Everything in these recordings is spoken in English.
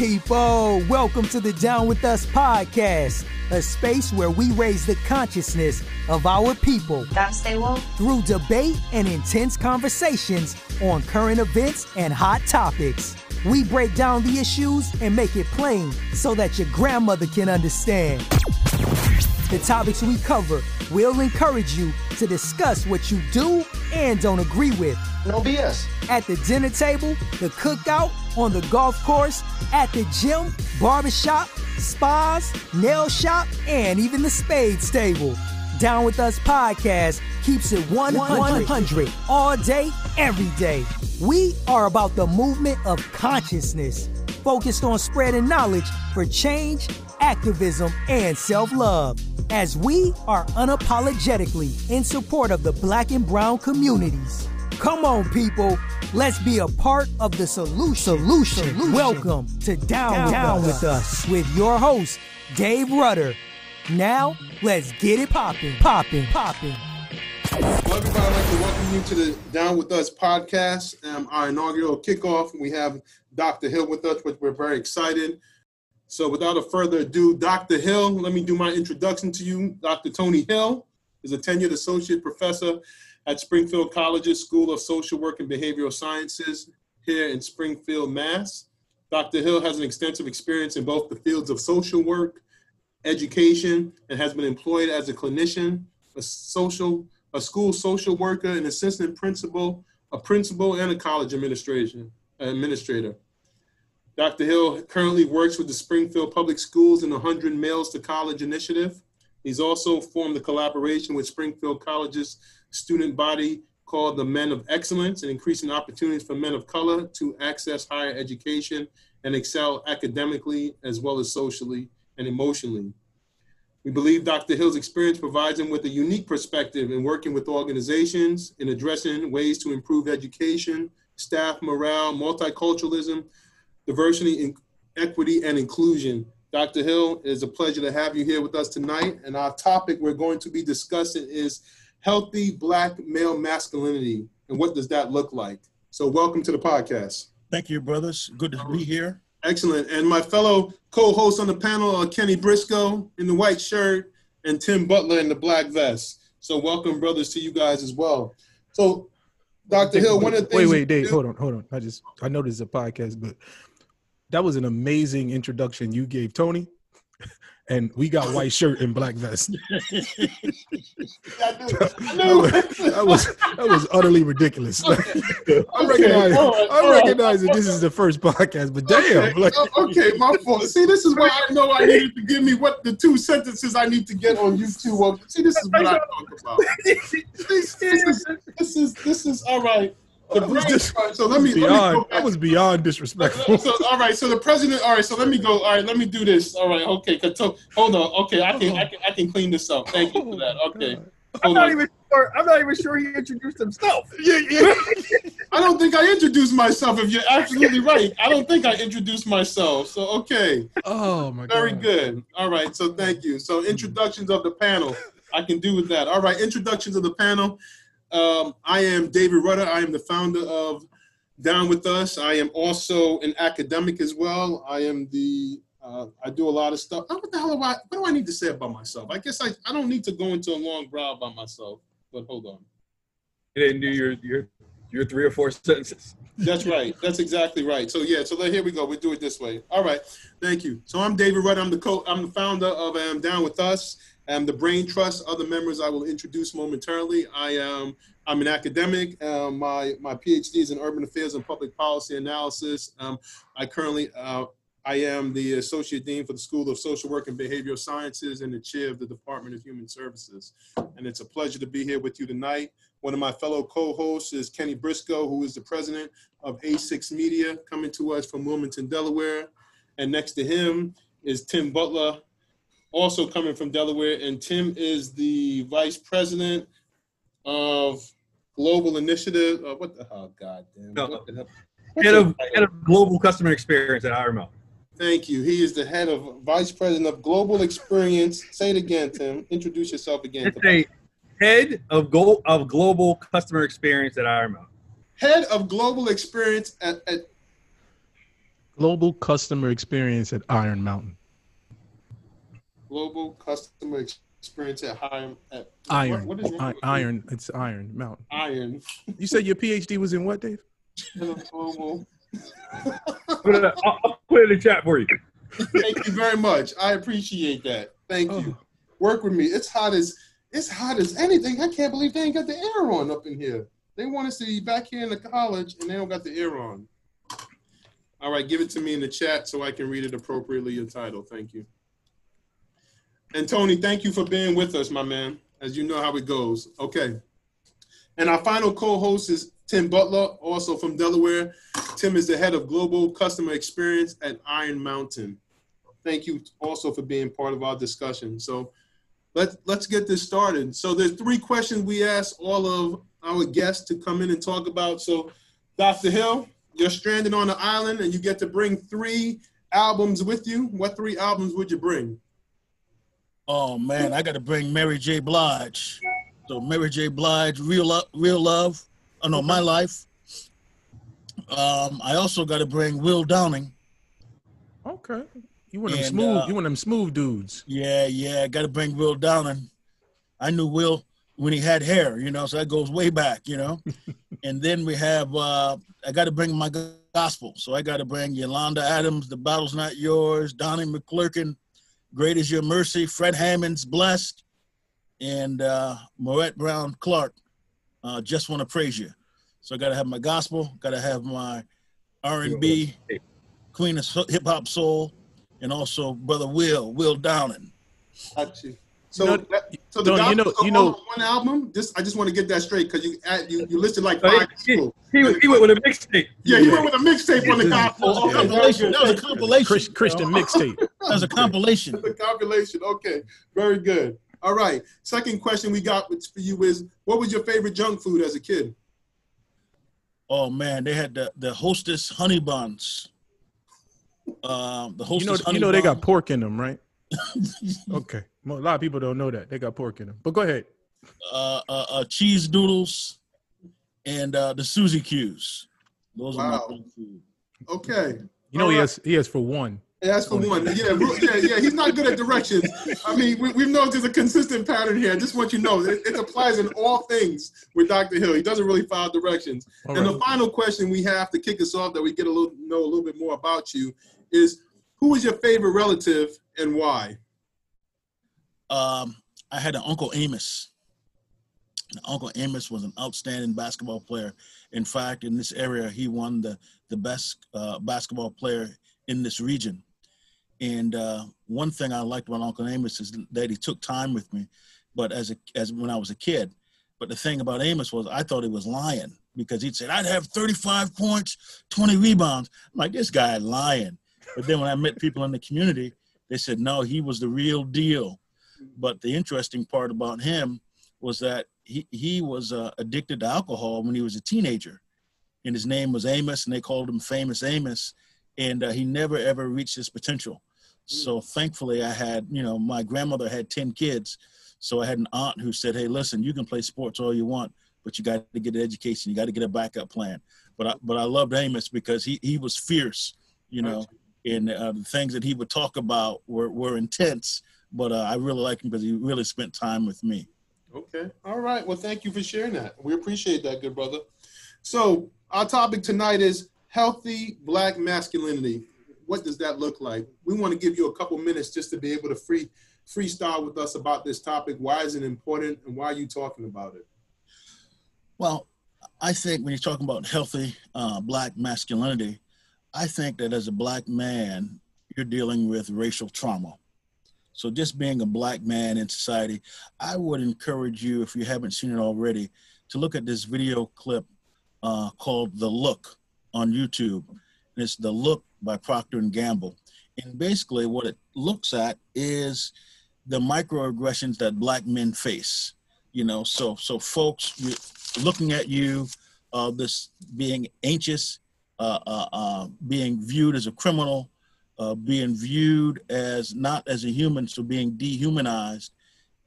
people? Welcome to the Down With Us podcast, a space where we raise the consciousness of our people Gotta stay woke. through debate and intense conversations on current events and hot topics. We break down the issues and make it plain so that your grandmother can understand. The topics we cover will encourage you to discuss what you do and don't agree with No BS. at the dinner table, the cookout, on the golf course, at the gym, barbershop, spas, nail shop, and even the spades table. Down with Us podcast keeps it 100 all day, every day. We are about the movement of consciousness, focused on spreading knowledge for change, activism, and self love. As we are unapologetically in support of the black and brown communities. Come on, people. Let's be a part of the solution. Solution. Welcome to Down, Down, with, us. with your host, Dave Rudder. Now, let's get it poppin', poppin', poppin'. Well, everybody, I'd like to welcome you to the Down With Us podcast, um, our inaugural kickoff. We have Dr. Hill with us, which we're very excited. So, without a further ado, Dr. Hill, let me do my introduction to you. Dr. Tony Hill is a tenured associate professor at Springfield College's School of Social Work and Behavioral Sciences here in Springfield, Mass. Dr. Hill has an extensive experience in both the fields of social work, education, and has been employed as a clinician, a social a school social worker, an assistant principal, a principal, and a college administration administrator. Dr. Hill currently works with the Springfield Public Schools and the 100 Males to College initiative. He's also formed a collaboration with Springfield College's student body called the Men of Excellence and increasing opportunities for men of color to access higher education and excel academically as well as socially and emotionally. We believe Dr. Hill's experience provides him with a unique perspective in working with organizations in addressing ways to improve education, staff morale, multiculturalism, diversity, in- equity, and inclusion. Dr. Hill, it is a pleasure to have you here with us tonight. And our topic we're going to be discussing is healthy Black male masculinity and what does that look like? So, welcome to the podcast. Thank you, brothers. Good to be here. Excellent. And my fellow co-hosts on the panel are Kenny Briscoe in the white shirt and Tim Butler in the black vest. So welcome, brothers, to you guys as well. So, Dr. Hill, one of the things. wait, wait, Dave, hold on, hold on. I just I know this is a podcast, but that was an amazing introduction you gave Tony. And we got white shirt and black vest. I knew, I That was, that was that was utterly ridiculous. I recognize right, I recognize that this is the first podcast, but damn, Okay, like, oh, okay, my fault. See, this is why I know I needed to give me what the two sentences I need to get on YouTube. Well, see, this is what I talk about. This, this is this is this is all right. The brain, This- so let me, let me go beyond that was beyond disrespectful. so all right, so the president. All right, so let me go. All right, let me do this. All right, okay. 'cause to- hold on. Okay, I can, I can, I can clean this up. Thank you for that. Oh, okay. I'm not on. even sure. I'm not even sure he introduced himself. yeah, yeah. I don't think I introduced myself. If you're absolutely right, I don't think I introduced myself. So okay, Oh my god. very good. All right, so thank you. So introductions of the panel, I can do with that. All right, introductions of the panel. Um, I am David Rudder. I am the founder of Down with Us. I am also an academic as well. I am the uh, I do a lot of stuff. Oh, What the hell do I? What do I need to say about myself? I guess I, I don't need to go into a long brow about myself. But hold on. You didn't do your your your three or four sentences. That's right. That's exactly right. So yeah. So here we go. We do it this way. All right. Thank you. So I'm David Rudd. I'm the co. I'm the founder of um, Down with Us. Um, the Brain Trust. Other members I will introduce momentarily. I am. I'm an academic. Um, my my PhD is in urban affairs and public policy analysis. Um, I currently. Uh, I am the Associate Dean for the School of Social Work and Behavioral Sciences and the Chair of the Department of Human Services. And it's a pleasure to be here with you tonight. One of my fellow co-hosts is Kenny Briscoe, who is the president of A6 Media, coming to us from Wilmington, Delaware. And next to him is Tim Butler, also coming from Delaware. And Tim is the vice president of Global Initiative. Uh, what the hell, God damn. No. What the hell? Head of head of global customer experience at IRML. Thank you. He is the head of vice president of Global Experience. Say it again, Tim. Introduce yourself again. It's a head of go of global customer experience at IRML. Head of Global Experience at, at Global customer experience at Iron Mountain. Global customer experience at high at Iron. What, what is wrong I- with you? iron. It's Iron Mountain. Iron. You said your PhD was in what, Dave? Global. Put it, I'll, I'll put it in the chat for you. Thank you very much. I appreciate that. Thank you. Oh. Work with me. It's hot as it's hot as anything. I can't believe they ain't got the air on up in here. They want us to be back here in the college and they don't got the air on. All right, give it to me in the chat so I can read it appropriately. Your title. Thank you. And Tony, thank you for being with us, my man. As you know how it goes. Okay. And our final co-host is Tim Butler, also from Delaware. Tim is the head of global customer experience at Iron Mountain. Thank you also for being part of our discussion. So let's let's get this started. So there's three questions we ask all of our guests to come in and talk about. So Dr. Hill, you're stranded on an island and you get to bring three albums with you. What three albums would you bring? Oh man, I got to bring Mary J. Blige. So Mary J. Blige, real love, real love. Oh no, my life. Um, I also got to bring Will Downing. Okay. You want them And, smooth? uh, you want them smooth dudes? Yeah, yeah, got to bring Will Downing. I knew Will when he had hair, you know, so that goes way back, you know. and then we have uh I got to bring my gospel, so I got to bring Yolanda Adams, "The Battle's Not Yours," Donnie McClurkin, "Great Is Your Mercy," Fred Hammond's "Blessed," and uh, Maurette Brown Clark, uh, "Just Want to Praise You." So I got to have my gospel, got to have my R and B, Queen of Hip Hop Soul, and also Brother Will, Will Downing. Got you. So, You know- that, so the Don, you know- gospel you know- on one album. Just I just want to get that straight because you add, you you listed like five he- people. He, he went with a mixtape. Yeah, he went with a mixtape on the gospel. That was a compilation. That was a compilation. Chris, Christian mixtape. That was a compilation. the compilation. Okay, very good. All right. Second question we got for you is, what was your favorite junk food as a kid? Oh man, they had the the hostess honey buns. Um, the You hostess know, honey you know they got pork in them, right? okay. Well, a lot of people don't know that they got pork in them. But go ahead. uh, uh, uh, cheese doodles and uh, the Suzy Q's. Those are Wow. my food. Okay. You know All he right. has he has for one. Yeah, that's for one. Yeah, yeah, yeah. He's not good at directions. I mean, we, we've noticed there's a consistent pattern here. I just want you to know it, it applies in all things with Dr. Hill. He doesn't really follow directions. All and right. the final question we have to kick us off that we get a little know a little bit more about you is who is your favorite relative and why? Um, I had an Uncle Amos. Uncle Amos was an outstanding basketball player. In fact, in this area, he won the the best uh, basketball player in this region. And uh, one thing I liked about Uncle Amos is that he took time with me, but as a as when I was a kid. But the thing about Amos was I thought he was lying because he'd said I'd have 35 points, 20 rebounds. I'm like this guy lying. But then when I met people in the community, they said no, he was the real deal. But the interesting part about him was that he, he was uh, addicted to alcohol when he was a teenager. And his name was Amos, and they called him Famous Amos. And uh, he never ever reached his potential. So thankfully, I had, you know, my grandmother had 10 kids. So I had an aunt who said, hey, listen, you can play sports all you want, but you got to get an education. You got to get a backup plan. But I, but I loved Amos because he, he was fierce, you know, and uh, the things that he would talk about were, were intense. But uh, I really like him because he really spent time with me. Okay. All right. Well, thank you for sharing that. We appreciate that, good brother. So, our topic tonight is healthy black masculinity. What does that look like? We want to give you a couple minutes just to be able to free freestyle with us about this topic. Why is it important and why are you talking about it? Well, I think when you're talking about healthy uh, black masculinity, I think that as a black man, you're dealing with racial trauma. So just being a black man in society, I would encourage you, if you haven't seen it already, to look at this video clip uh, called "The Look" on YouTube. And it's "The Look" by Procter Gamble, and basically what it looks at is the microaggressions that black men face. You know, so so folks looking at you, uh, this being anxious, uh, uh, uh, being viewed as a criminal, uh, being viewed as not as a human, so being dehumanized,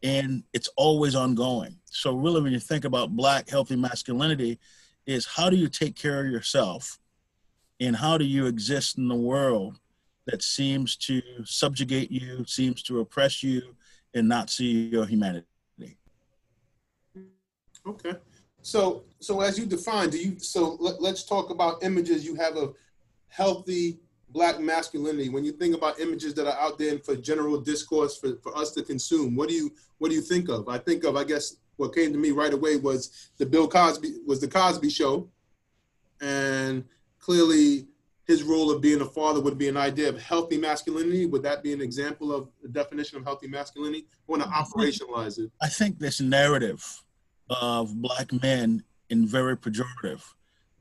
and it's always ongoing. So really, when you think about black healthy masculinity, is how do you take care of yourself, and how do you exist in the world that seems to subjugate you, seems to oppress you, and not see your humanity. Okay. So, so as you define, do you? So let, let's talk about images you have of healthy black masculinity. When you think about images that are out there for general discourse for, for us to consume, what do you what do you think of? I think of, I guess, what came to me right away was the Bill Cosby was the Cosby Show, and clearly his role of being a father would be an idea of healthy masculinity. Would that be an example of the definition of healthy masculinity? I want to operationalize it. I think this narrative of black men in very pejorative,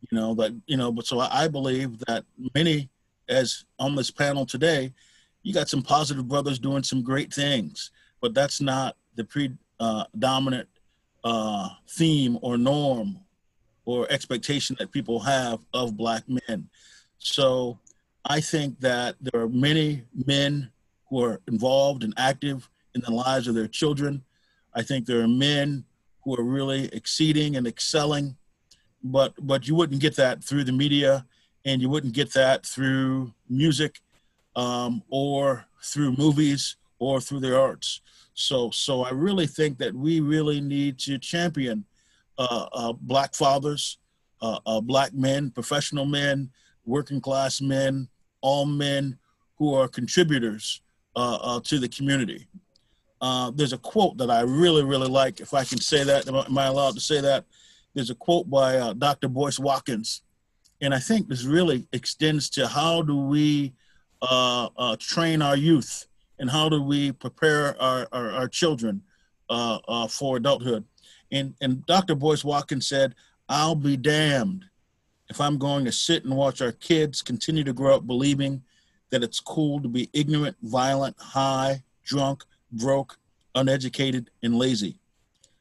you know, that, you know, but so I believe that many, as on this panel today, you got some positive brothers doing some great things, but that's not the predominant uh, theme or norm or expectation that people have of black men. So I think that there are many men who are involved and active in the lives of their children. I think there are men who are really exceeding and excelling, but but you wouldn't get that through the media, and you wouldn't get that through music, um, or through movies, or through the arts. So so I really think that we really need to champion uh, uh, black fathers, uh, uh black men, professional men, working class men, all men who are contributors uh, uh, to the community. There's a quote that I really, really like. If I can say that, am I allowed to say that? There's a quote by Dr. Boyce Watkins, and I think this really extends to how do we uh, uh, train our youth and how do we prepare our, our, our children for adulthood. And, and Dr. Boyce Watkins said, I'll be damned if I'm going to sit and watch our kids continue to grow up believing that it's cool to be ignorant, violent, high, drunk, broke, uneducated, and lazy.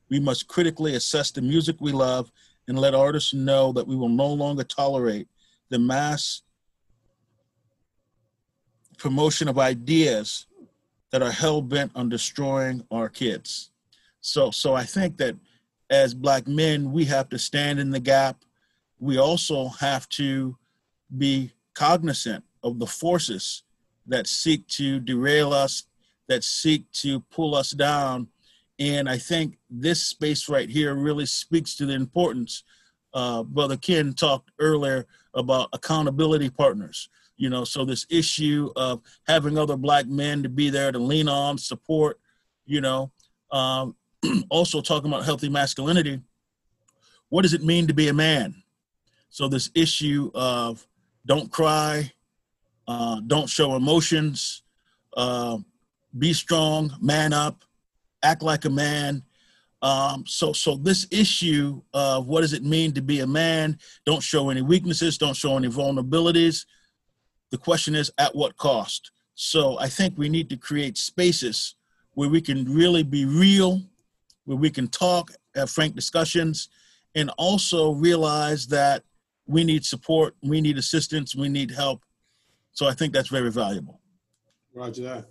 We must critically assess the music we love and let artists know that we will no longer tolerate the mass promotion of ideas that are hell bent on destroying our kids. So, so I think that as black men, we have to stand in the gap we also have to be cognizant of the forces that seek to derail us, that seek to pull us down. And I think this space right here really speaks to the importance. Uh, Brother Ken talked earlier about accountability partners. You know, so this issue of having other black men to be there to lean on, support, you know, um, also talking about healthy masculinity. What does it mean to be a man? So this issue of don't cry, uh, don't show emotions, uh, be strong, man up, act like a man. Um, so, so this issue of what does it mean to be a man? Don't show any weaknesses, don't show any vulnerabilities. The question is, at what cost? So, I think we need to create spaces where we can really be real, where we can talk, have frank discussions, and also realize that we need support, we need assistance, we need help. So I think that's very valuable. Roger that.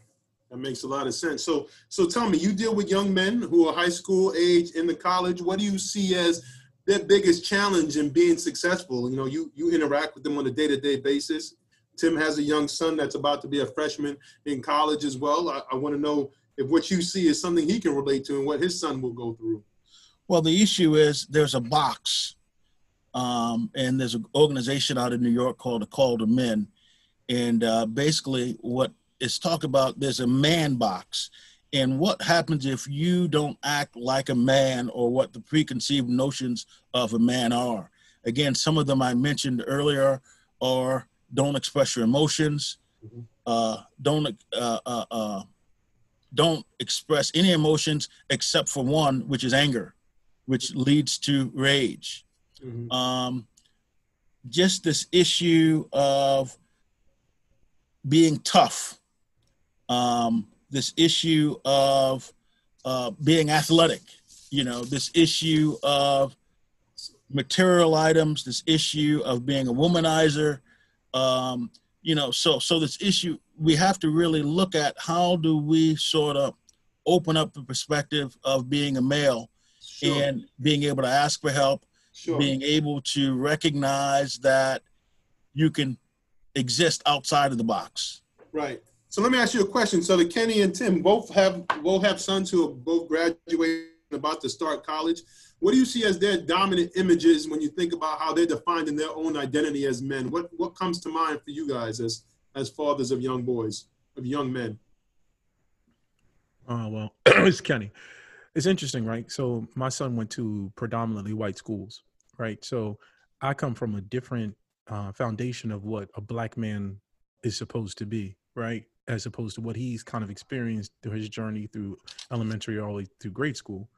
That makes a lot of sense. So, so tell me, you deal with young men who are high school age in the college. What do you see as their biggest challenge in being successful? You know, you you interact with them on a day to day basis. Tim has a young son that's about to be a freshman in college as well. I, I want to know if what you see is something he can relate to and what his son will go through. Well, the issue is there's a box um, and there's an organization out in New York called the Call to Men. And uh, basically, what it's talk about, there's a man box. And what happens if you don't act like a man or what the preconceived notions of a man are? Again, some of them I mentioned earlier are don't express your emotions, mm-hmm. uh, don't uh, uh, uh, don't express any emotions except for one, which is anger, which leads to rage. Mm-hmm. Um, just this issue of being tough, um, this issue of uh, being athletic, you know, this issue of material items, this issue of being a womanizer, um, you know, so so this issue we have to really look at how do we sort of open up the perspective of being a male sure. and being able to ask for help sure. being able to recognize that you can exist outside of the box. Right. So let me ask you a question. So the Kenny and Tim both have both have sons who are both graduating about to start college. What do you see as their dominant images when you think about how they're defining their own identity as men? What what comes to mind for you guys as as fathers of young boys, of young men? Oh well, it's Kenny. It's interesting, right? So my son went to predominantly white schools, right? So I come from a different uh, foundation of what a black man is supposed to be, right? As opposed to what he's kind of experienced through his journey through elementary all the way through grade school.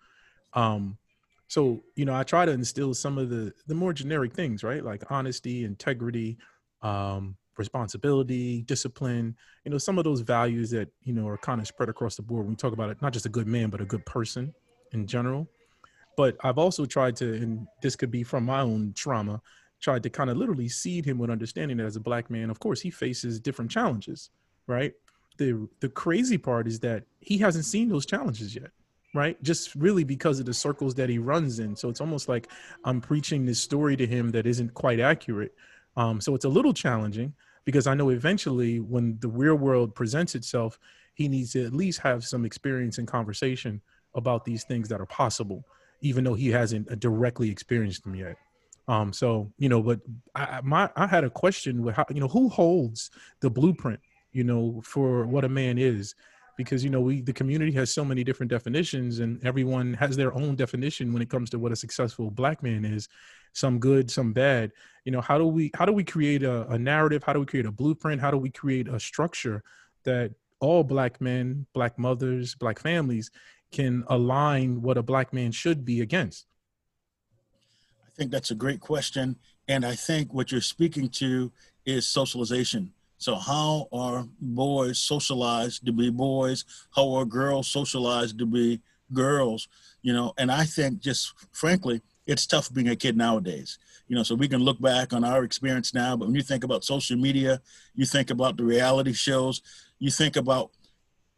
Um, so you know, I try to instill some of the the more generic things, right? Like honesty, integrity, um, responsibility, discipline, you know, some of those values that, you know, are kind of spread across the board when we talk about it, not just a good man, but a good person in general. But I've also tried to, and this could be from my own trauma, tried to kind of literally seed him with understanding that as a black man, of course, he faces different challenges, right? The the crazy part is that he hasn't seen those challenges yet right? Just really because of the circles that he runs in. So it's almost like i'm preaching this story to him that isn't quite accurate. Um, so it's a little challenging because I know eventually when the real world presents itself, he needs to at least have some experience and conversation about these things that are possible, even though he hasn't uh, directly experienced them yet. Um, so you know, but I, my I had a question with how you know who holds the blueprint, you know, for what a man is, because you know we the community has so many different definitions, and everyone has their own definition when it comes to what a successful black man is, some good, some bad. You know, how do we how do we create a, a narrative? How do we create a blueprint? How do we create a structure that all black men, black mothers, black families can align what a black man should be against? I think that's a great question. And I think what you're speaking to is socialization. So, how are boys socialized to be boys? How are girls socialized to be girls? You know, and I think just frankly, it's tough being a kid nowadays. You know, so we can look back on our experience now, but when you think about social media, you think about the reality shows, you think about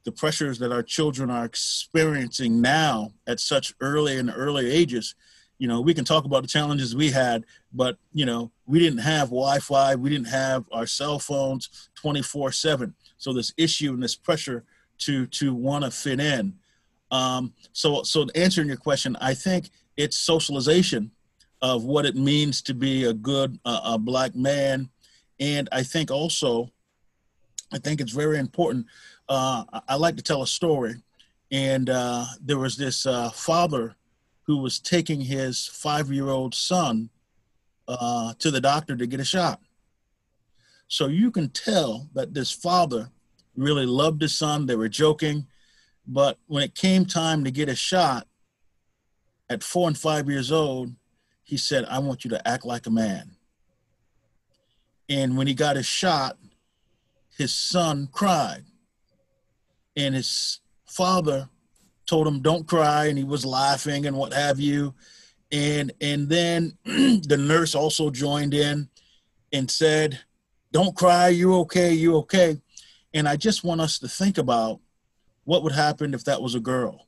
the pressures that our children are experiencing now at such early and early ages. You know, we can talk about the challenges we had, but you know, we didn't have Wi-Fi, we didn't have our cell phones 24/7. So this issue and this pressure to to want to fit in. Um, so so answering your question, I think it's socialization of what it means to be a good uh, a black man and i think also i think it's very important uh, i like to tell a story and uh, there was this uh, father who was taking his five-year-old son uh, to the doctor to get a shot so you can tell that this father really loved his son they were joking but when it came time to get a shot at four and five years old, he said, I want you to act like a man. And when he got his shot, his son cried. And his father told him, Don't cry. And he was laughing and what have you. And, and then the nurse also joined in and said, Don't cry. You okay. You okay. And I just want us to think about what would happen if that was a girl.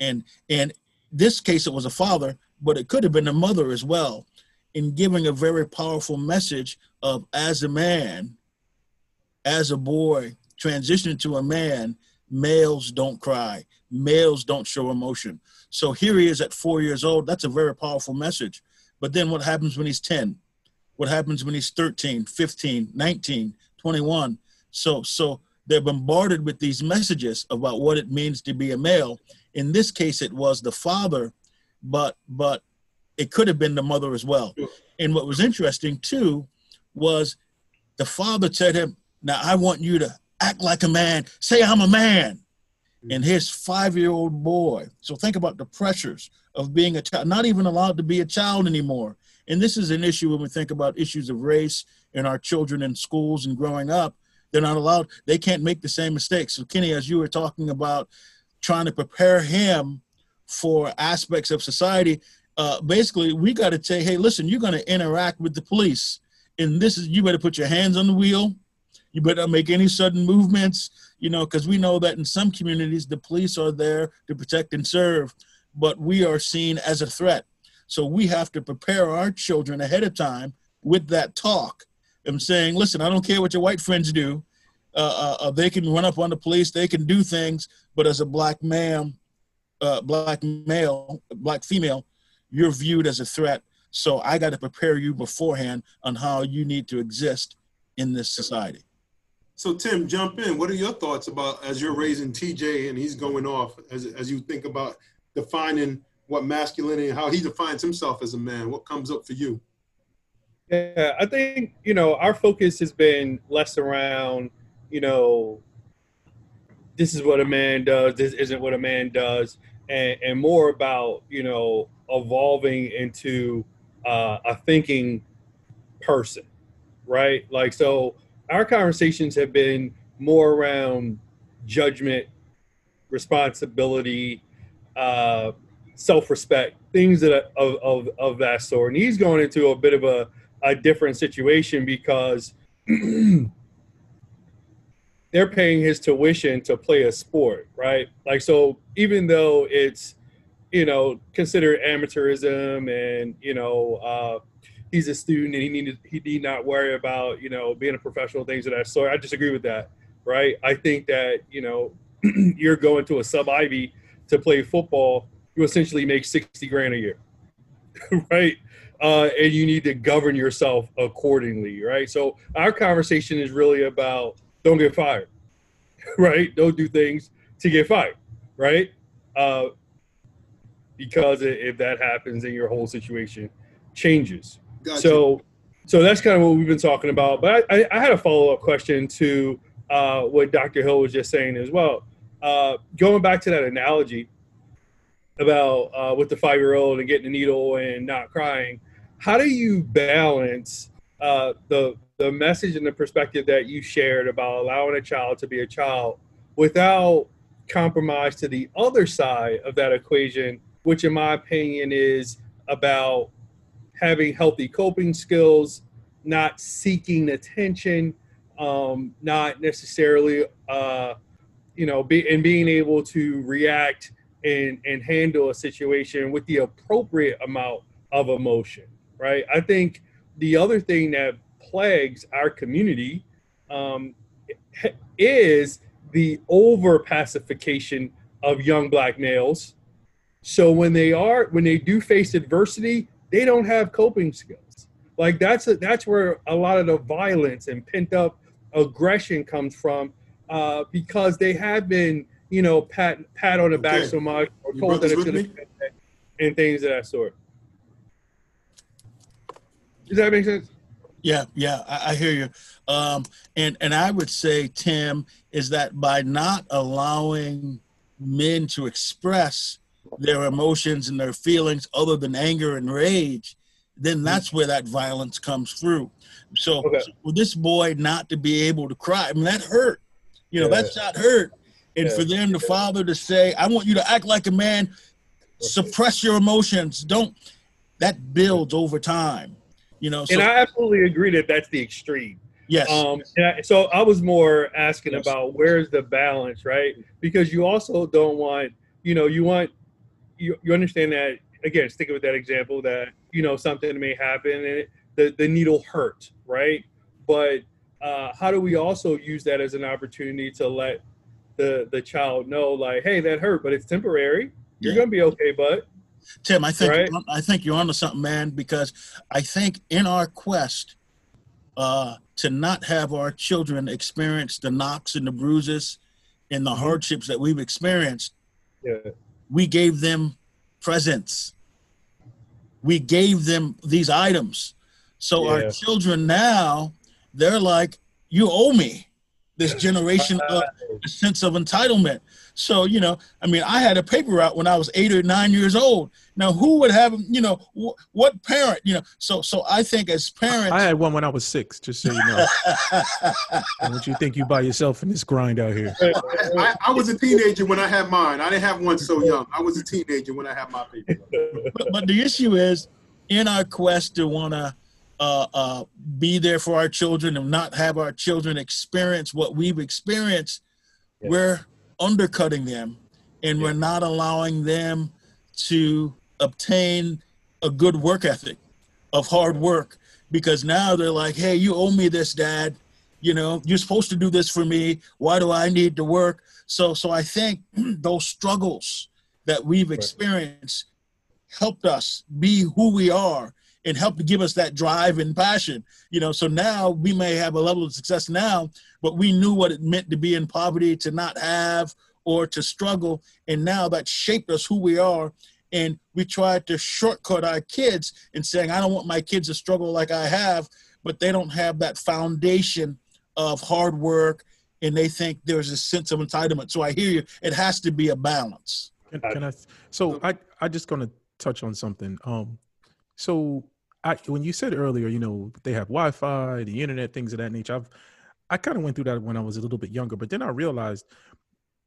And, and this case, it was a father, but it could have been a mother as well, in giving a very powerful message of as a man, as a boy, transitioning to a man, males don't cry, males don't show emotion. So here he is at four years old. That's a very powerful message. But then what happens when he's 10? What happens when he's 13, 15, 19, 21? So, so they're bombarded with these messages about what it means to be a male in this case, it was the father, but but it could have been the mother as well. And what was interesting too was the father said to him, "Now I want you to act like a man. Say I'm a man." And his five-year-old boy. So think about the pressures of being a child, not even allowed to be a child anymore. And this is an issue when we think about issues of race and our children in schools and growing up. They're not allowed. They can't make the same mistakes. So Kenny, as you were talking about trying to prepare him for aspects of society. Uh, basically, we got to say, hey, listen, you're going to interact with the police, and this is you better put your hands on the wheel. You better not make any sudden movements, you know, because we know that in some communities the police are there to protect and serve, but we are seen as a threat. So we have to prepare our children ahead of time with that talk am saying, listen, I don't care what your white friends do. Uh, uh, uh, they can run up on the police, they can do things, but as a black man, uh, black male, black female, you're viewed as a threat. So I got to prepare you beforehand on how you need to exist in this society. So Tim, jump in. What are your thoughts about as you're raising TJ and he's going off as as you think about defining what masculinity and how he defines himself as a man? What comes up for you? Yeah, I think you know our focus has been less around you know this is what a man does, this isn't what a man does, and, and more about you know evolving into uh, a thinking person, right? Like so our conversations have been more around judgment, responsibility, uh, self-respect, things that of, of of that sort. And he's going into a bit of a, a different situation because they're paying his tuition to play a sport, right? Like so, even though it's you know considered amateurism and you know uh, he's a student and he need he need not worry about you know being a professional things of that sort. I disagree with that, right? I think that you know you're going to a sub Ivy to play football, you essentially make sixty grand a year, right? Uh, and you need to govern yourself accordingly, right? So our conversation is really about don't get fired, right? Don't do things to get fired, right? Uh, because if that happens, then your whole situation changes. Gotcha. So, so that's kind of what we've been talking about. But I, I had a follow up question to uh, what Dr. Hill was just saying as well. Uh, going back to that analogy about uh, with the five year old and getting a needle and not crying, how do you balance uh, the the message and the perspective that you shared about allowing a child to be a child without compromise to the other side of that equation, which in my opinion is about having healthy coping skills, not seeking attention, um, not necessarily, uh, you know, be, and being able to react and, and handle a situation with the appropriate amount of emotion, right? I think the other thing that plagues our community um, is the over pacification of young black males. So when they are, when they do face adversity, they don't have coping skills. Like that's a, that's where a lot of the violence and pent up aggression comes from, uh, because they have been, you know, pat pat on the back so much or told that it's and things of that sort. Does that make sense? Yeah, yeah, I, I hear you. Um, and and I would say, Tim, is that by not allowing men to express their emotions and their feelings other than anger and rage, then mm-hmm. that's where that violence comes through. So, okay. so for this boy not to be able to cry, I mean, that hurt. You know, yeah. that shot hurt. And yeah. for them, the father to say, I want you to act like a man, suppress your emotions. Don't, that builds over time. You know, so, and I absolutely agree that that's the extreme. Yes. Um, I, so I was more asking yes. about where's the balance, right? Because you also don't want, you know, you want you, you understand that again sticking with that example that you know something may happen and it, the, the needle hurt right but uh, how do we also use that as an opportunity to let the the child know like hey that hurt but it's temporary you're yeah. gonna be okay bud tim i think right? i think you're onto something man because i think in our quest uh, to not have our children experience the knocks and the bruises and the hardships that we've experienced yeah we gave them presents. We gave them these items. So yeah. our children now, they're like, you owe me this generation of a sense of entitlement. So, you know, I mean, I had a paper route when I was eight or nine years old. Now, who would have, you know, wh- what parent, you know? So, so I think as parents, I had one when I was six. Just so you know, don't you think you by yourself in this grind out here? I, I, was a teenager when I had mine. I didn't have one so young. I was a teenager when I had my paper. but, but the issue is, in our quest to want to uh, uh, be there for our children and not have our children experience what we've experienced, yeah. we're undercutting them and yeah. we're not allowing them to obtain a good work ethic of hard work because now they're like, hey, you owe me this, dad. You know, you're supposed to do this for me. Why do I need to work? So, so I think those struggles that we've experienced helped us be who we are and helped to give us that drive and passion. You know, so now we may have a level of success now, but we knew what it meant to be in poverty, to not have, or to struggle, and now that shaped us who we are. And we tried to shortcut our kids in saying, I don't want my kids to struggle like I have, but they don't have that foundation of hard work and they think there's a sense of entitlement. So I hear you. It has to be a balance. Can, can I? So I I just gonna touch on something. Um, so I when you said earlier, you know, they have Wi-Fi, the internet, things of that nature. I've I kind of went through that when I was a little bit younger, but then I realized,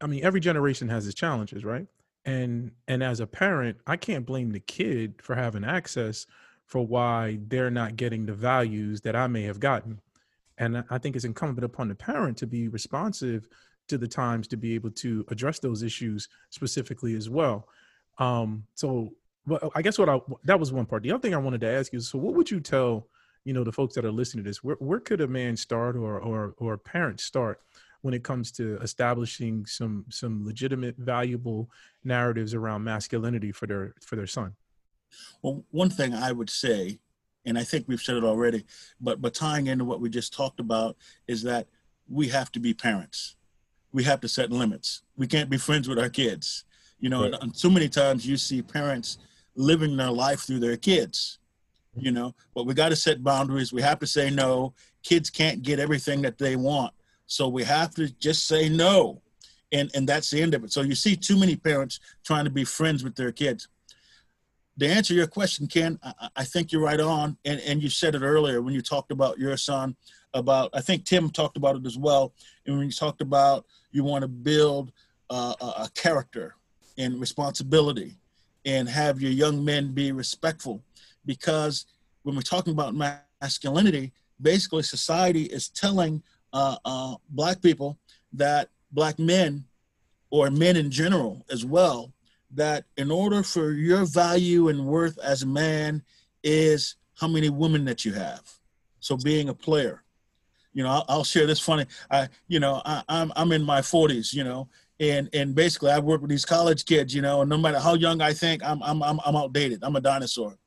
I mean, every generation has its challenges, right? And and as a parent, I can't blame the kid for having access for why they're not getting the values that I may have gotten. And I think it's incumbent upon the parent to be responsive to the times to be able to address those issues specifically as well. Um, so, well, uh, I guess what I that was one part. The other thing I wanted to ask you is, so what would you tell, you know, the folks that are listening to this? Where where could a man start or or or a parent start when it comes to establishing some some legitimate, valuable narratives around masculinity for their for their son? Well, one thing I would say and I think we've said it already, but but tying into what we just talked about is that we have to be parents. We have to set limits. We can't be friends with our kids. You know, right. and, and so many times you see parents living their life through their kids. You know, but we got to set boundaries. We have to say no. Kids can't get everything that they want, so we have to just say no, and and that's the end of it. So you see too many parents trying to be friends with their kids to answer your question, Ken, I, I, think you're right on. And, and you said it earlier when you talked about your son, about, I think Tim talked about it as well. And when you talked about you want to build uh, a, a character and responsibility and have your young men be respectful. Because when we're talking about masculinity, basically society is telling uh, uh, black people that black men or men in general as well that in order for your value and worth as a man is how many women that you have. So being a player, you know, I'll, I'll share this funny. I, you know, I, I'm I'm in my 40s, you know, and and basically I work with these college kids, you know, and no matter how young I think, I'm I'm I'm, I'm outdated. I'm a dinosaur.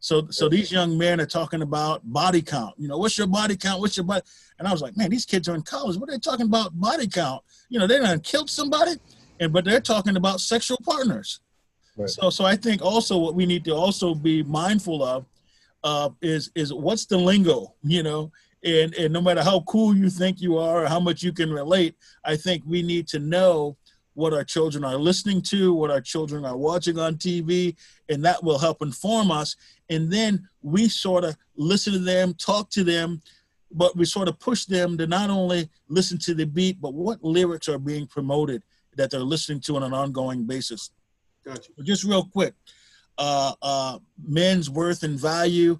So so these young men are talking about body count. You know, what's your body count? What's your body? And I was like, man, these kids are in college. What are they talking about body count? You know, they done killed somebody and but they're talking about sexual partners. Right. So, so I think also what we need to also be mindful of uh, is is what's the lingo, you know, and and no matter how cool you think you are or how much you can relate, I think we need to know what our children are listening to, what our children are watching on TV, and that will help inform us. And then we sort of listen to them, talk to them, but we sort of push them to not only listen to the beat, but what lyrics are being promoted that they're listening to on an ongoing basis. Gotcha. Just real quick, uh, uh, men's worth and value,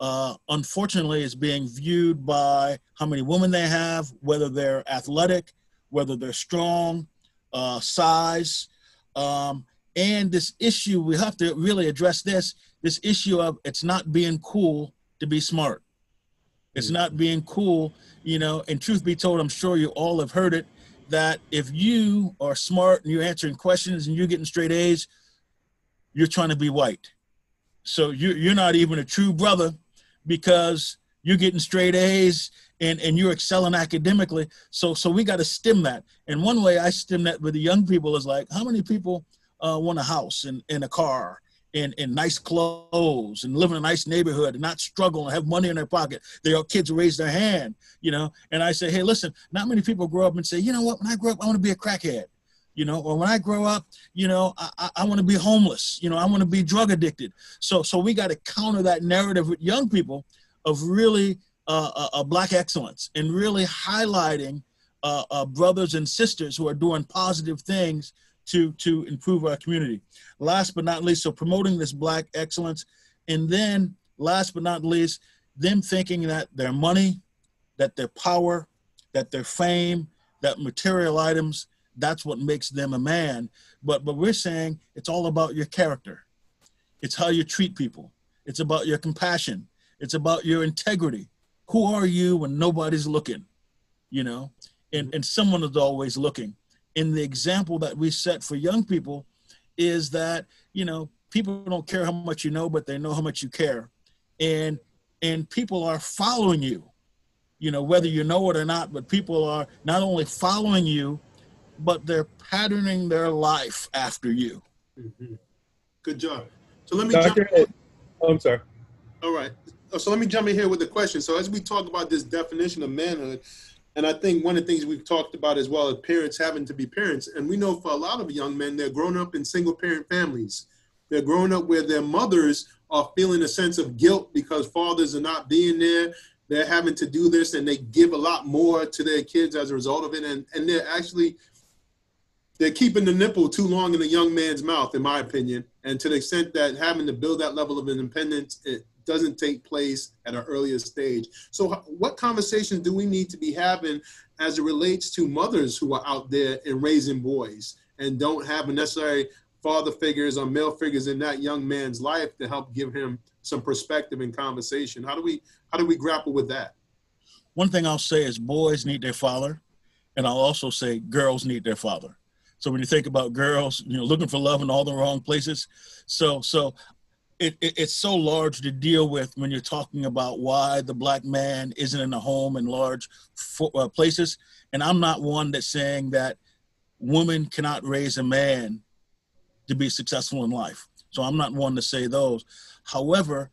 uh, unfortunately, is being viewed by how many women they have, whether they're athletic, whether they're strong, uh, size, um, and this issue. We have to really address this. This issue of it's not being cool to be smart. It's not being cool, you know. And truth be told, I'm sure you all have heard it that if you are smart and you're answering questions and you're getting straight A's, you're trying to be white. So you're, you're not even a true brother because you're getting straight A's and, and you're excelling academically. So so we got to stem that. And one way I stem that with the young people is like, how many people uh, want a house and, and a car and, in nice clothes and live in a nice neighborhood and not struggle and have money in their pocket. Their kids raise their hand, you know. And I say, hey, listen, not many people grow up and say, you know what, when I grow up, I want to be a crackhead. You know, or when I grow up, you know, I, I, want to be homeless. You know, I want to be drug addicted. So, so we got to counter that narrative with young people of really uh, uh, uh black excellence and really highlighting uh, uh, brothers and sisters who are doing positive things to to improve our community. Last but not least, so promoting this black excellence, and then last but not least, them thinking that their money, that their power, that their fame, that material items, that's what makes them a man. But but we're saying it's all about your character. It's how you treat people. It's about your compassion. It's about your integrity. Who are you when nobody's looking? You know, and, and someone is always looking. And the example that we set for young people is that, you know, people don't care how much you know, but they know how much you care. And and people are following you, you know, whether you know it or not, but people are not only following you, but they're patterning their life after you. Mm-hmm. Good job. So let me Doctor, jump. oh, I'm sorry. All right. So let me jump in here with the question. So as we talk about this definition of manhood, and I think one of the things we've talked about as well as parents having to be parents, and we know for a lot of young men, they're grown up in single parent families. They're growing up where their mothers are feeling a sense of guilt because fathers are not being there. They're having to do this and they give a lot more to their kids as a result of it. And, and they're actually they're keeping the nipple too long in a young man's mouth, in my opinion. And to the extent that having to build that level of independence, it doesn't take place at an earlier stage. So, what conversations do we need to be having as it relates to mothers who are out there and raising boys and don't have a necessary father figures or male figures in that young man's life to help give him some perspective and conversation? How do we how do we grapple with that? One thing I'll say is boys need their father, and I'll also say girls need their father. So when you think about girls, you know, looking for love in all the wrong places, so so it, it, it's so large to deal with when you're talking about why the black man isn't in a home in large uh, places. And I'm not one that's saying that women cannot raise a man to be successful in life. So I'm not one to say those. However,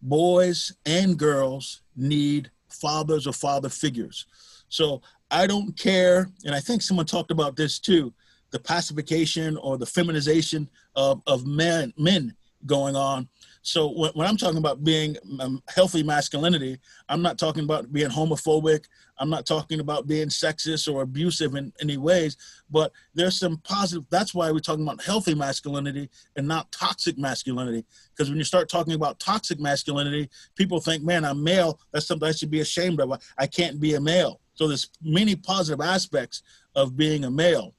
boys and girls need fathers or father figures. So I don't care, and I think someone talked about this too, the pacification or the feminization of, of men men going on. So when, when I'm talking about being um, healthy masculinity, I'm not talking about being homophobic. I'm not talking about being sexist or abusive in any ways, but there's some positive. That's why we're talking about healthy masculinity and not toxic masculinity. Because when you start talking about toxic masculinity, people think, man, I'm male. That's something I should be ashamed of. I can't be a male. So there's many positive aspects of being a male.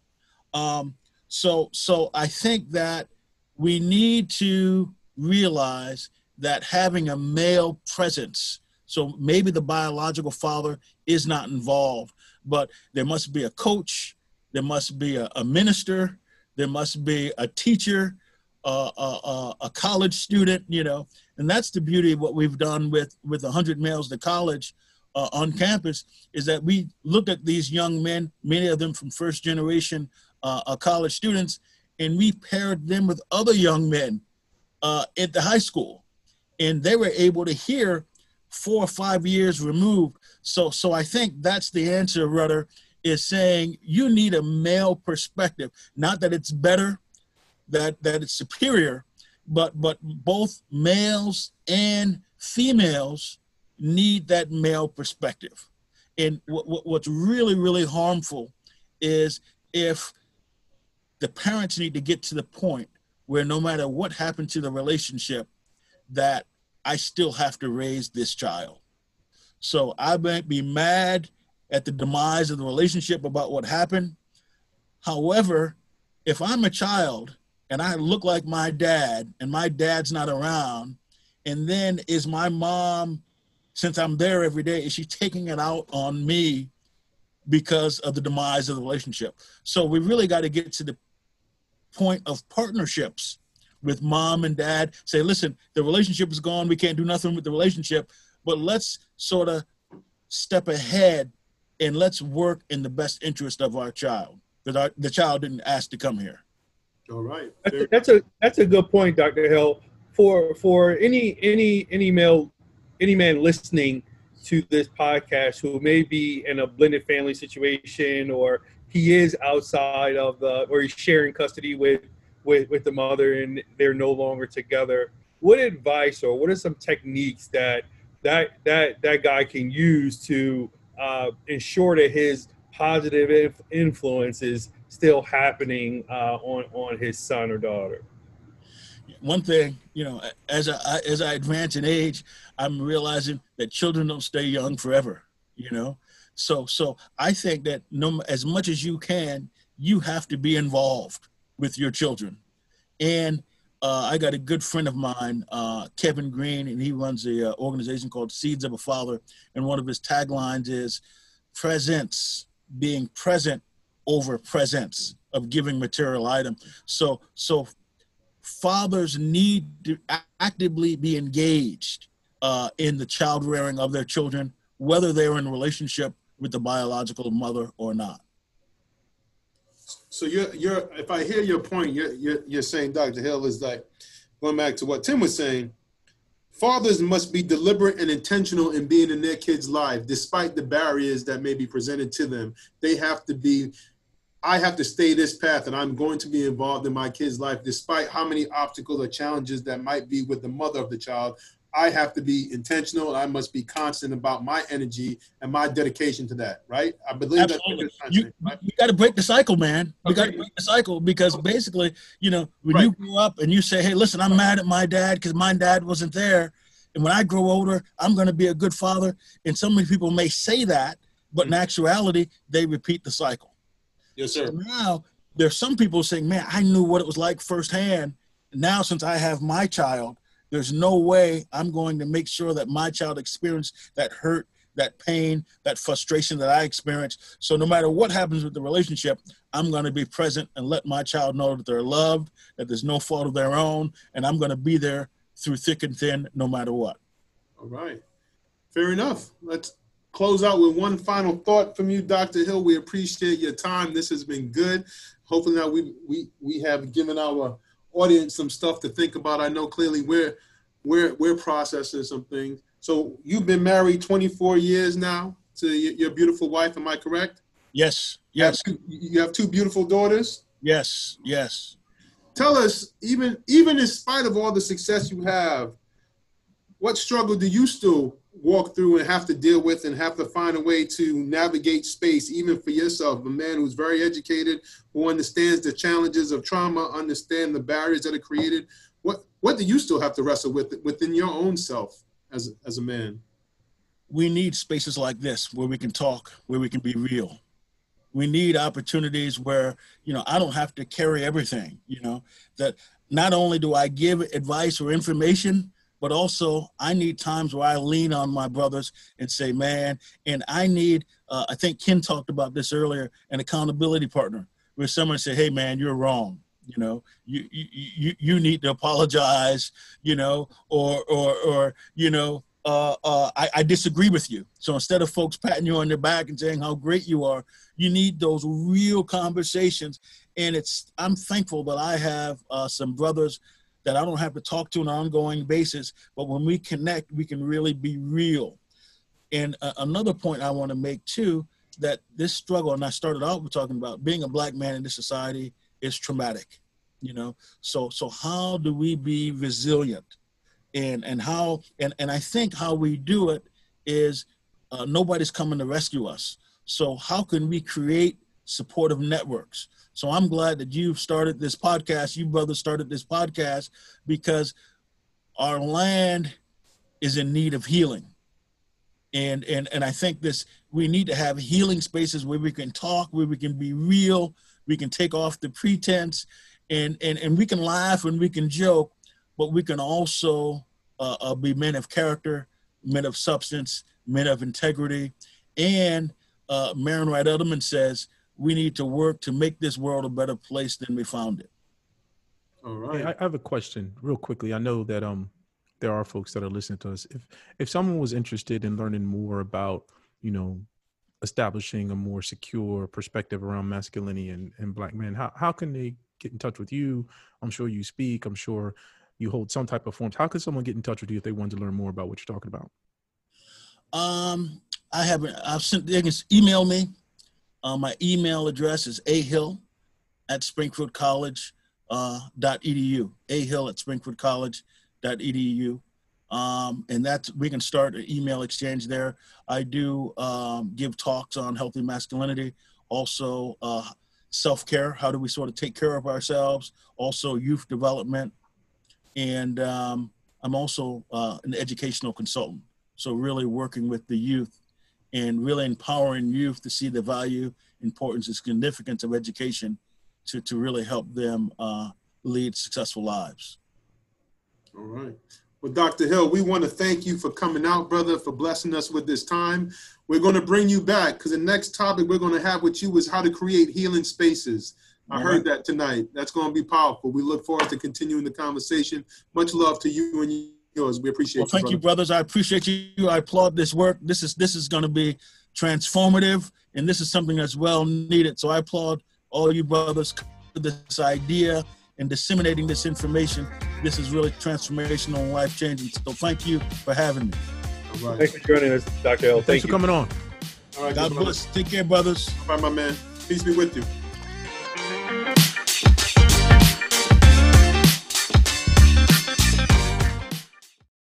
Um, so, so I think that we need to realize that having a male presence, so maybe the biological father is not involved, but there must be a coach, there must be a, a minister, there must be a teacher, uh, a, a, college student, you know, and that's the beauty of what we've done with with 100 males to college uh, on campus is that we looked at these young men, many of them from first generation uh, uh college students, and we paired them with other young men uh, at the high school, and they were able to hear four or five years removed. So, so I think that's the answer, Rudder, is saying you need a male perspective. Not that it's better, that that it's superior, but but both males and females need that male perspective. And what, what's really really harmful is if the parents need to get to the point where no matter what happened to the relationship, that I still have to raise this child. So I might be mad at the demise of the relationship about what happened. However, if I'm a child and I look like my dad and my dad's not around, and then is my mom, since I'm there every day, is she taking it out on me because of the demise of the relationship? So we really got to get to the point of partnerships with mom and dad. Say, listen, the relationship is gone. We can't do nothing with the relationship, but let's sort of step ahead and let's work in the best interest of our child because the child didn't ask to come here. All right. That's a, that's a that's a good point, Dr. Hill. For for any any any male any man listening to this podcast who may be in a blended family situation or he is outside of the or he's sharing custody with with with the mother and they're no longer together. What advice or what are some techniques that that that that guy can use to uh, ensure that his positive influence is still happening uh, on on his son or daughter? One thing you know as i as i advance in age i'm realizing that children don't stay young forever you know so so I think that no as much as you can, you have to be involved with your children. And uh, I got a good friend of mine, uh, Kevin Green, and he runs a uh, organization called Seeds of a Father. And one of his taglines is presence, being present over presence of giving material item. So, so fathers need to actively be engaged uh, in the child rearing of their children, whether they're in relationship with the biological mother or not. So you're you're if I hear your point, you're you're, you're saying Dr. Hill is like going back to what Tim was saying. Fathers must be deliberate and intentional in being in their kids' life, despite the barriers that may be presented to them. They have to be I have to stay this path and I'm going to be involved in my kid's life despite how many obstacles or challenges that might be with the mother of the child. I have to be intentional and I must be constant about my energy and my dedication to that, right? I believe Absolutely. that. You, right? you got to break the cycle, man. You okay. got to break the cycle because basically, you know, when right. you grow up and you say, hey, listen, I'm mad at my dad because my dad wasn't there. And when I grow older, I'm going to be a good father. And so many people may say that, but in mm-hmm. actuality, they repeat the cycle. Yes, sir. So now there's some people saying, "Man, I knew what it was like firsthand." Now, since I have my child, there's no way I'm going to make sure that my child experienced that hurt, that pain, that frustration that I experienced. So no matter what happens with the relationship, I'm going to be present and let my child know that they're loved, that there's no fault of their own, and I'm going to be there through thick and thin, no matter what. All right. Fair enough. Let's close out with one final thought from you, Dr. Hill. We appreciate your time. This has been good. Hopefully now we we we have given our audience some stuff to think about. I know clearly we're we're we're processing some things. So you've been married 24 years now to your beautiful wife. Am I correct? Yes. Yes. You have two, you have two beautiful daughters. Yes. Yes. Tell us, even even in spite of all the success you have, what struggle do you still walk through and have to deal with and have to find a way to navigate space even for yourself? A man who's very educated who understands the challenges of trauma understand the barriers that are created. What what do you still have to wrestle with within your own self as as a man? We need spaces like this where we can talk where we can be real. We need opportunities where you know i don't have to carry everything you know that not only do i give advice or information but also I need times where I lean on my brothers and say, man, and I need, uh, I think Ken talked about this earlier, an accountability partner where someone say, hey, man, you're wrong. You know, you, you, you need to apologize, you know, or, or, or, you know, uh, uh, I, I disagree with you. So instead of folks patting you on the back and saying how great you are, you need those real conversations. And it's, I'm thankful that I have uh, some brothers that I don't have to talk to on an ongoing basis. But when we connect, we can really be real. And uh, another point I want to make too that this struggle, and I started out with talking about being a black man in this society is traumatic. You know, so so how do we be resilient? And and how and and I think how we do it is uh, nobody's coming to rescue us. So how can we create supportive networks? So I'm glad that you've started this podcast. You brothers started this podcast because our land is in need of healing. And and and I think this we need to have healing spaces where we can talk, where we can be real, we can take off the pretense, and and and we can laugh and we can joke, but we can also uh, uh, be men of character, men of substance, men of integrity, and uh, Marian Wright Edelman says we need to work to make this world a better place than we found it. All right. Hey, I have a question real quickly. I know that um there are folks that are listening to us. If if someone was interested in learning more about, you know, establishing a more secure perspective around masculinity and, and black men, how, how can they get in touch with you? I'm sure you speak, I'm sure you hold some type of forms. How can someone get in touch with you if they want to learn more about what you're talking about? Um, I haven't. I've sent. They can email me uh, my email address is ahill at springfieldcollege.edu. Uh, ahill at springfieldcollege.edu. Um, and that's we can start an email exchange there. I do um, give talks on healthy masculinity, also uh, self care. How do we sort of take care of ourselves? Also, youth development, and um, I'm also uh, an educational consultant. So really working with the youth and really empowering youth to see the value, importance, and significance of education to, to really help them uh, lead successful lives. All right. Well, Dr. Hill, we want to thank you for coming out, brother, for blessing us with this time. We're going to bring you back because the next topic we're going to have with you is how to create healing spaces. I heard that tonight. That's going to be powerful. We look forward to continuing the conversation. Much love to you and yours. We appreciate well, thank you, brothers. I appreciate you. I applaud this work. This is this is going to be transformative, and this is something that's well needed. So I applaud all you brothers for this idea and disseminating this information. This is really transformational and life changing. So thank you for having me. All right. Thanks for joining us, Dr. L. Thank Thanks you. for coming on. All right, God bless. Take care, brothers. All right, my man. Peace be with you.